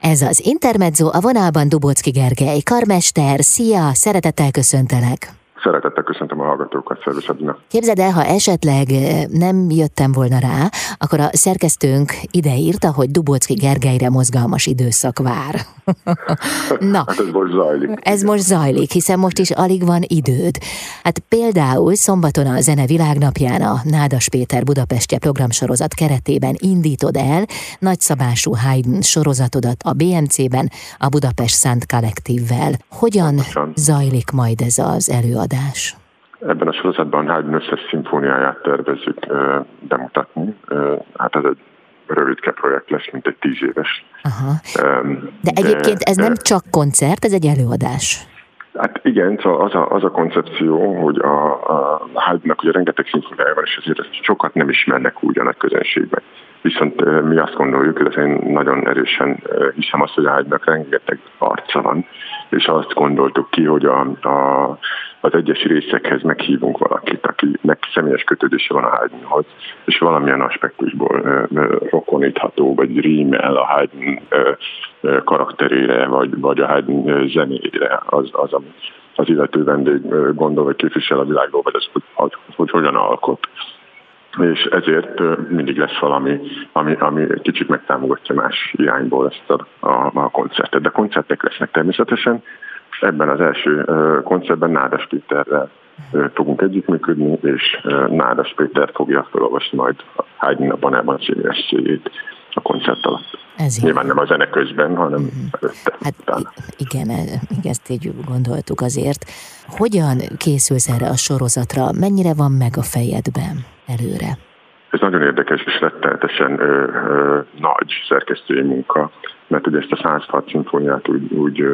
Ez az Intermezzo, a vonalban Dubocki Gergely, karmester, szia, szeretettel köszöntelek! Szeretettel köszöntöm a hallgatókat, szervusz Adina. Képzeld el, ha esetleg nem jöttem volna rá, akkor a szerkesztőnk ideírta, hogy Dubocki Gergelyre mozgalmas időszak vár. Na, hát ez most zajlik. Ez most zajlik, hiszen most is alig van időd. Hát például szombaton a Zene Világnapján a Nádas Péter Budapestje programsorozat keretében indítod el nagyszabású Haydn sorozatodat a BMC-ben a Budapest Szent Kollektívvel. Hogyan zajlik majd ez az előadás? Előadás? Ebben a sorozatban Haydn összes szimfóniáját tervezzük uh, bemutatni. Uh, hát ez egy rövidke projekt lesz, mint egy tíz éves. Aha. De, de egyébként ez de, nem csak koncert, ez egy előadás. Hát igen, szóval az a, az a koncepció, hogy a, a Haydnnak ugye rengeteg szimfóniája van, és ezért sokat nem ismernek úgy a nagy közönségben. Viszont mi azt gondoljuk, illetve én nagyon erősen hiszem azt, hogy a Haydnnak rengeteg arca van, és azt gondoltuk ki, hogy a, a, az egyes részekhez meghívunk valakit, akinek személyes kötődése van a Haydnhoz, és valamilyen aspektusból ö, ö, rokonítható, vagy rímel a Haydn ö, karakterére, vagy, vagy a Haydn zenére, az, az, az illető vendég gondol, vagy képvisel a világból, vagy az, hogy, hogy hogyan alkot és ezért mindig lesz valami, ami, ami kicsit megtámogatja más irányból ezt a, a, a koncertet. De koncertek lesznek természetesen. Ebben az első koncertben Nádas Péterrel fogunk együttműködni, és Nádas Péter fogja felolvasni majd Haydn a Banában című a koncert alatt. Ez Nyilván nem a zene közben, hanem mm-hmm. előtte. Hát utána. igen, ezt így gondoltuk azért. Hogyan készülsz erre a sorozatra? Mennyire van meg a fejedben előre? Ez nagyon érdekes és rettenetesen ö, ö, nagy szerkesztői munka, mert ugye ezt a 106 szimfóniát úgy, úgy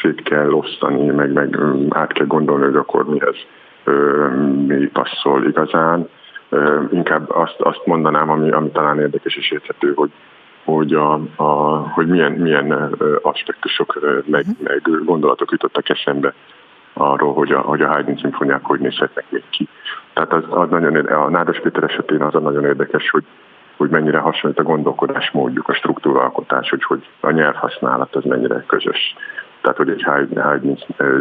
szét kell osztani, meg, meg át kell gondolni, hogy akkor mihez mi passzol igazán. Inkább azt, azt mondanám, ami, ami talán érdekes és érthető, hogy hogy, a, a, hogy milyen, milyen aspektusok, meg, mhm. meg gondolatok jutottak eszembe arról, hogy a, hogy a Haydn szimfóniák hogy nézhetnek még ki. Tehát az, az nagyon, a Nádas Péter esetén az a nagyon érdekes, hogy, hogy mennyire hasonlít a gondolkodás módjuk, a struktúraalkotás, hogy, hogy a nyelvhasználat az mennyire közös. Tehát, hogy egy Haydn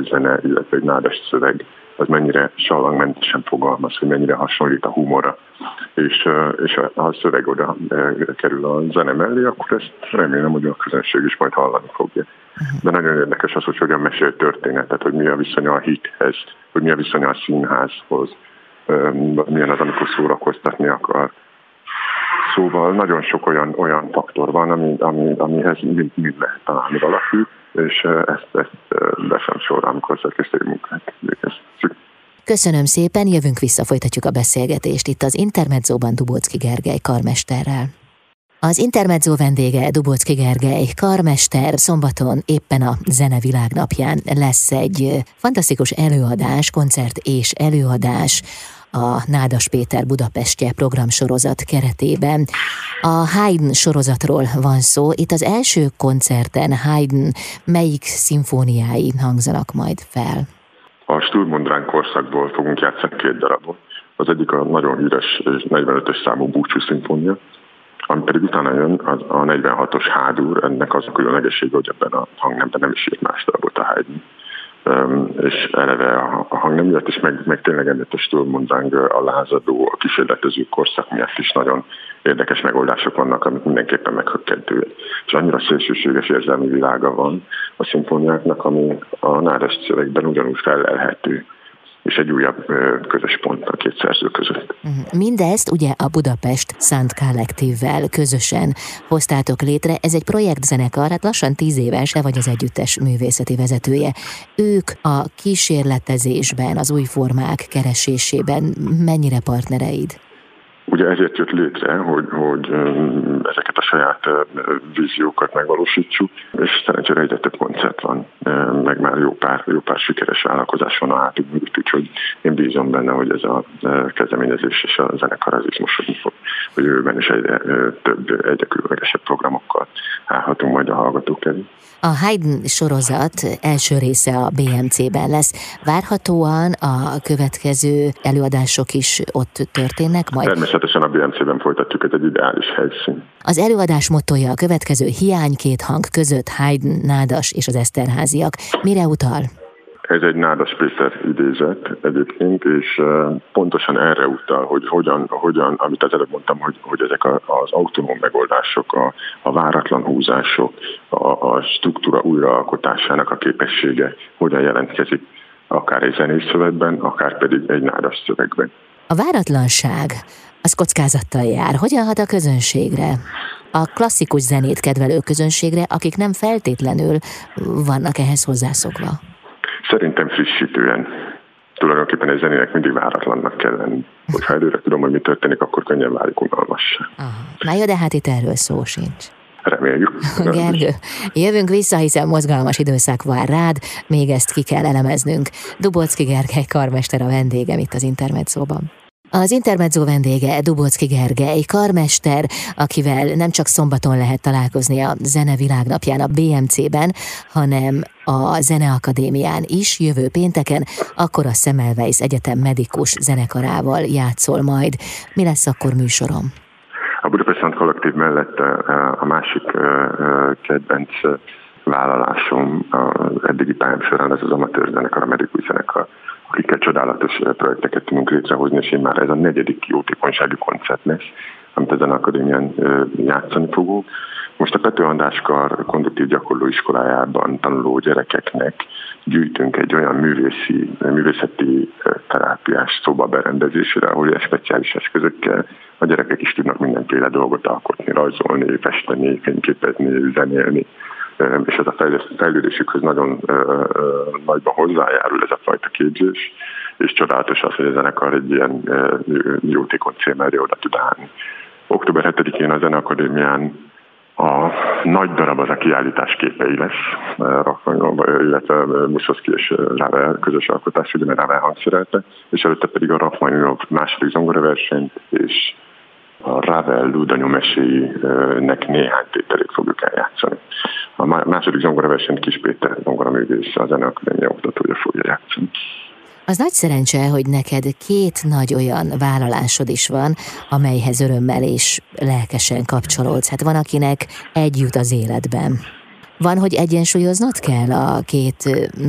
zene, illetve egy nádas szöveg az mennyire sallangmentesen fogalmaz, hogy mennyire hasonlít a humora, és, és ha a szöveg oda kerül a zene mellé, akkor ezt remélem, hogy a közönség is majd hallani fogja. De nagyon érdekes az, hogy hogyan mesél történetet, hogy mi a viszonya a hithez, hogy mi a viszonya a színházhoz, milyen az, amikor szórakoztatni akar. Szóval nagyon sok olyan, olyan faktor van, ami, ami, amihez mind, mind lehet találni valaki, és ezt, ezt veszem sorra, amikor szerkesztői munkát végezzük. Köszönöm szépen, jövünk vissza, folytatjuk a beszélgetést itt az Intermedzóban Dubocki Gergely karmesterrel. Az Intermezzo vendége Dubocki Gergely, karmester, szombaton éppen a Zene Világnapján lesz egy fantasztikus előadás, koncert és előadás a Nádas Péter Budapestje programsorozat keretében. A Haydn sorozatról van szó. Itt az első koncerten Haydn melyik szimfóniái hangzanak majd fel? A Sturmundrán korszakból fogunk játszani két darabot. Az egyik a nagyon híres 45-ös számú búcsú szimfónia, ami pedig utána jön az, a 46-os hádúr, ennek az a különlegessége, hogy ebben a hangnemben nem is írt más darabot a Haydn és eleve a hang miatt, és meg, meg tényleg a Sturmundrang a lázadó, a kísérletező korszak miatt is nagyon érdekes megoldások vannak, amik mindenképpen meghökkentőek. És annyira szélsőséges érzelmi világa van a szimfóniáknak, ami a nádas szövegben ugyanúgy felelhető és egy újabb közös pont a két szerző között. Mhm. Mindezt ugye a Budapest Sound Collective-vel közösen hoztátok létre. Ez egy projektzenekar, hát lassan tíz éves, te vagy az együttes művészeti vezetője. Ők a kísérletezésben, az új formák keresésében mennyire partnereid? Ugye ezért jött létre, hogy, hogy ezeket a saját víziókat megvalósítsuk, és szerencsére egyre több koncert van, meg már jó pár, jó pár sikeres vállalkozás van a hátunk mögött, úgyhogy én bízom benne, hogy ez a kezdeményezés és a zenekar az izmosodni fog, hogy jövőben is egyre több, egyre különlegesebb programokkal állhatunk majd a hallgatók elé. A Haydn sorozat első része a BMC-ben lesz. Várhatóan a következő előadások is ott történnek majd? Természetesen a BMC-ben folytatjuk, ez egy ideális helyszín. Az előadás mottoja a következő hiány két hang között Haydn, Nádas és az Eszterháziak. Mire utal? Ez egy Nádas Péter idézet egyébként, és pontosan erre utal, hogy hogyan, hogyan amit az előbb mondtam, hogy, hogy ezek az autonóm megoldások, a, a váratlan húzások, a, a struktúra újraalkotásának a képessége hogyan jelentkezik akár egy zenészszövegben, akár pedig egy nádas szövegben. A váratlanság az kockázattal jár. Hogyan hat a közönségre? A klasszikus zenét kedvelő közönségre, akik nem feltétlenül vannak ehhez hozzászokva? Szerintem frissítően. Tulajdonképpen egy zenének mindig váratlannak kell lenni. Hogyha előre tudom, hogy mi történik, akkor könnyen válik unalmassá. Na jó, de hát itt erről szó sincs. Reméljük. Gergő, jövünk vissza, hiszen mozgalmas időszak vár rád, még ezt ki kell elemeznünk. Dubocki Gergely karmester a vendégem itt az Intermedzóban. Az Intermezzo vendége Dubocki Gergely, karmester, akivel nem csak szombaton lehet találkozni a Zene Világnapján a BMC-ben, hanem a Zeneakadémián is jövő pénteken, akkor a Semmelweis Egyetem medikus zenekarával játszol majd. Mi lesz akkor műsorom? A Budapest Szent Kollektív mellett a másik kedvenc vállalásom az eddigi pályám során ez az amatőr zenekar, a medikus zenekar akikkel csodálatos projekteket tudunk létrehozni, és én már ez a negyedik jótékonysági koncert lesz, amit ezen akadémián játszani fogunk. Most a Pető András Kar konduktív gyakorlóiskolájában tanuló gyerekeknek gyűjtünk egy olyan művészi, művészeti terápiás szoba berendezésére, ahol ilyen speciális eszközökkel a gyerekek is tudnak mindenféle dolgot alkotni, rajzolni, festeni, fényképezni, zenélni és ez a fejlődésükhöz nagyon nagyban hozzájárul ez a fajta képzés, és csodálatos az, hogy a zenekar egy ilyen jótékony cél oda tud állni. Október 7-én a Zeneakadémián a nagy darab az a kiállítás képei lesz, illetve Muszoszki és Ravel közös alkotás, ugye mert hangszerelte, és előtte pedig a Rachmaninov második zongoraversenyt, és a Ravel Ludanyú meséinek néhány tételét fogjuk eljátszani. A második zongoraversenyt Kis Péter zongoraművész, a Zeneakadémia oktatója fogja játszani. Az nagy szerencse, hogy neked két nagy olyan vállalásod is van, amelyhez örömmel és lelkesen kapcsolódsz. Hát van, akinek egy jut az életben. Van, hogy egyensúlyoznod kell a két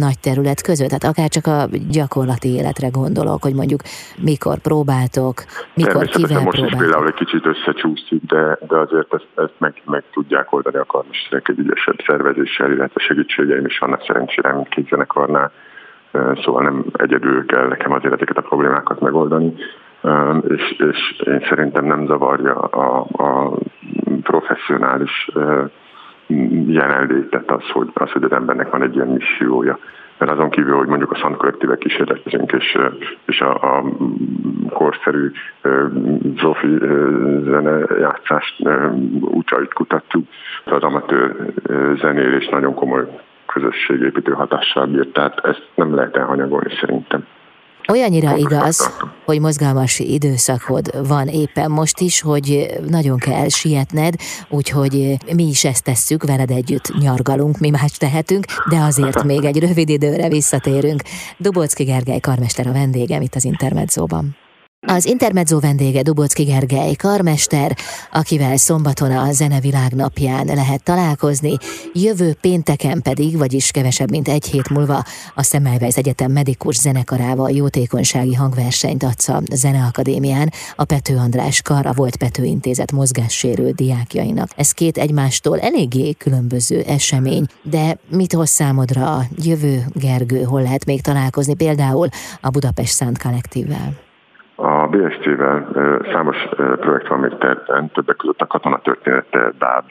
nagy terület között? Tehát akár csak a gyakorlati életre gondolok, hogy mondjuk mikor próbáltok, mikor kivel most próbáltok. is például egy kicsit összecsúszik, de, de azért ezt, ezt meg, meg tudják oldani a karmesterek egy ügyesebb szervezéssel, illetve segítségeim is vannak szerencsére mindkét zenekarnál. Szóval nem egyedül kell nekem azért ezeket a problémákat megoldani, és, és én szerintem nem zavarja a, a professzionális jelenlétet az, hogy, az, hogy az embernek van egy ilyen missziója. Mert azon kívül, hogy mondjuk a Szant Kollektíve kísérletezünk, és, és a, a korszerű Zsófi zenejátszást útjait kutattuk, az amatőr zenélés nagyon komoly közösségépítő hatással bírt, tehát ezt nem lehet elhanyagolni szerintem. Olyannyira igaz, hogy mozgalmas időszakod van éppen most is, hogy nagyon kell sietned, úgyhogy mi is ezt tesszük, veled együtt nyargalunk, mi más tehetünk, de azért még egy rövid időre visszatérünk. Dubocki Gergely karmester a vendégem itt az Intermedzóban. Az Intermezzo vendége Dubocki Gergely, karmester, akivel szombaton a Zenevilág napján lehet találkozni, jövő pénteken pedig, vagyis kevesebb mint egy hét múlva a Szemmelweis Egyetem medikus zenekarával jótékonysági hangversenyt adsz a Zeneakadémián a Pető András Kar, a Volt Pető Intézet mozgássérült diákjainak. Ez két egymástól eléggé különböző esemény, de mit hoz számodra a jövő, Gergő, hol lehet még találkozni, például a Budapest Sound Collective-vel? A BSC-vel számos projekt van még terben, többek között a katonatörténete Báb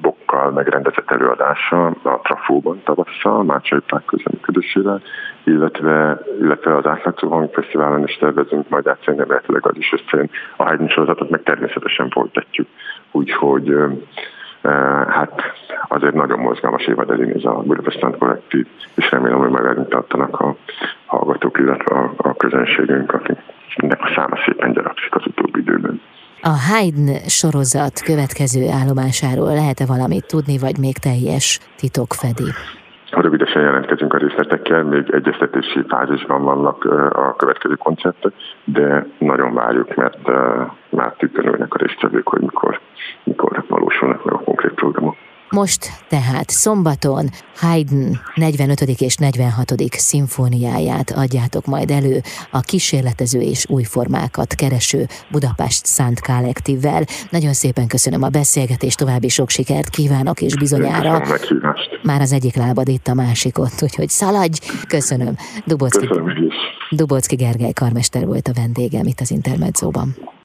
Bokkal megrendezett előadása a Trafóban tavasszal, Mácsai Pák közleműködésével, illetve, illetve az Átlátszó Hang Fesztiválon is tervezünk majd átszélni, remélhetőleg az is összejön. A Haydn sorozatot meg természetesen folytatjuk. Úgyhogy hát azért nagyon mozgalmas évad ez a Budapest Szent Kollektív, és remélem, hogy meg tartanak a hallgatók, illetve a, a közönségünk, akik ennek a száma szépen gyarakszik az utóbbi időben. A Haydn sorozat következő állomásáról lehet-e valamit tudni, vagy még teljes titok fedi? Rövidesen jelentkezünk a részletekkel, még egyeztetési fázisban vannak a következő koncertek, de nagyon várjuk, mert már tükönülnek a résztvevők, hogy mikor, mikor valósulnak meg a konkrét programok. Most tehát szombaton Haydn 45. és 46. szimfóniáját adjátok majd elő a kísérletező és új formákat kereső Budapest Szent Collective-vel. Nagyon szépen köszönöm a beszélgetést, további sok sikert kívánok, és bizonyára már az egyik lábad itt a másikot, úgyhogy szaladj! Köszönöm. Dubocki, köszönöm Dubocki Gergely karmester volt a vendégem itt az Intermedzóban.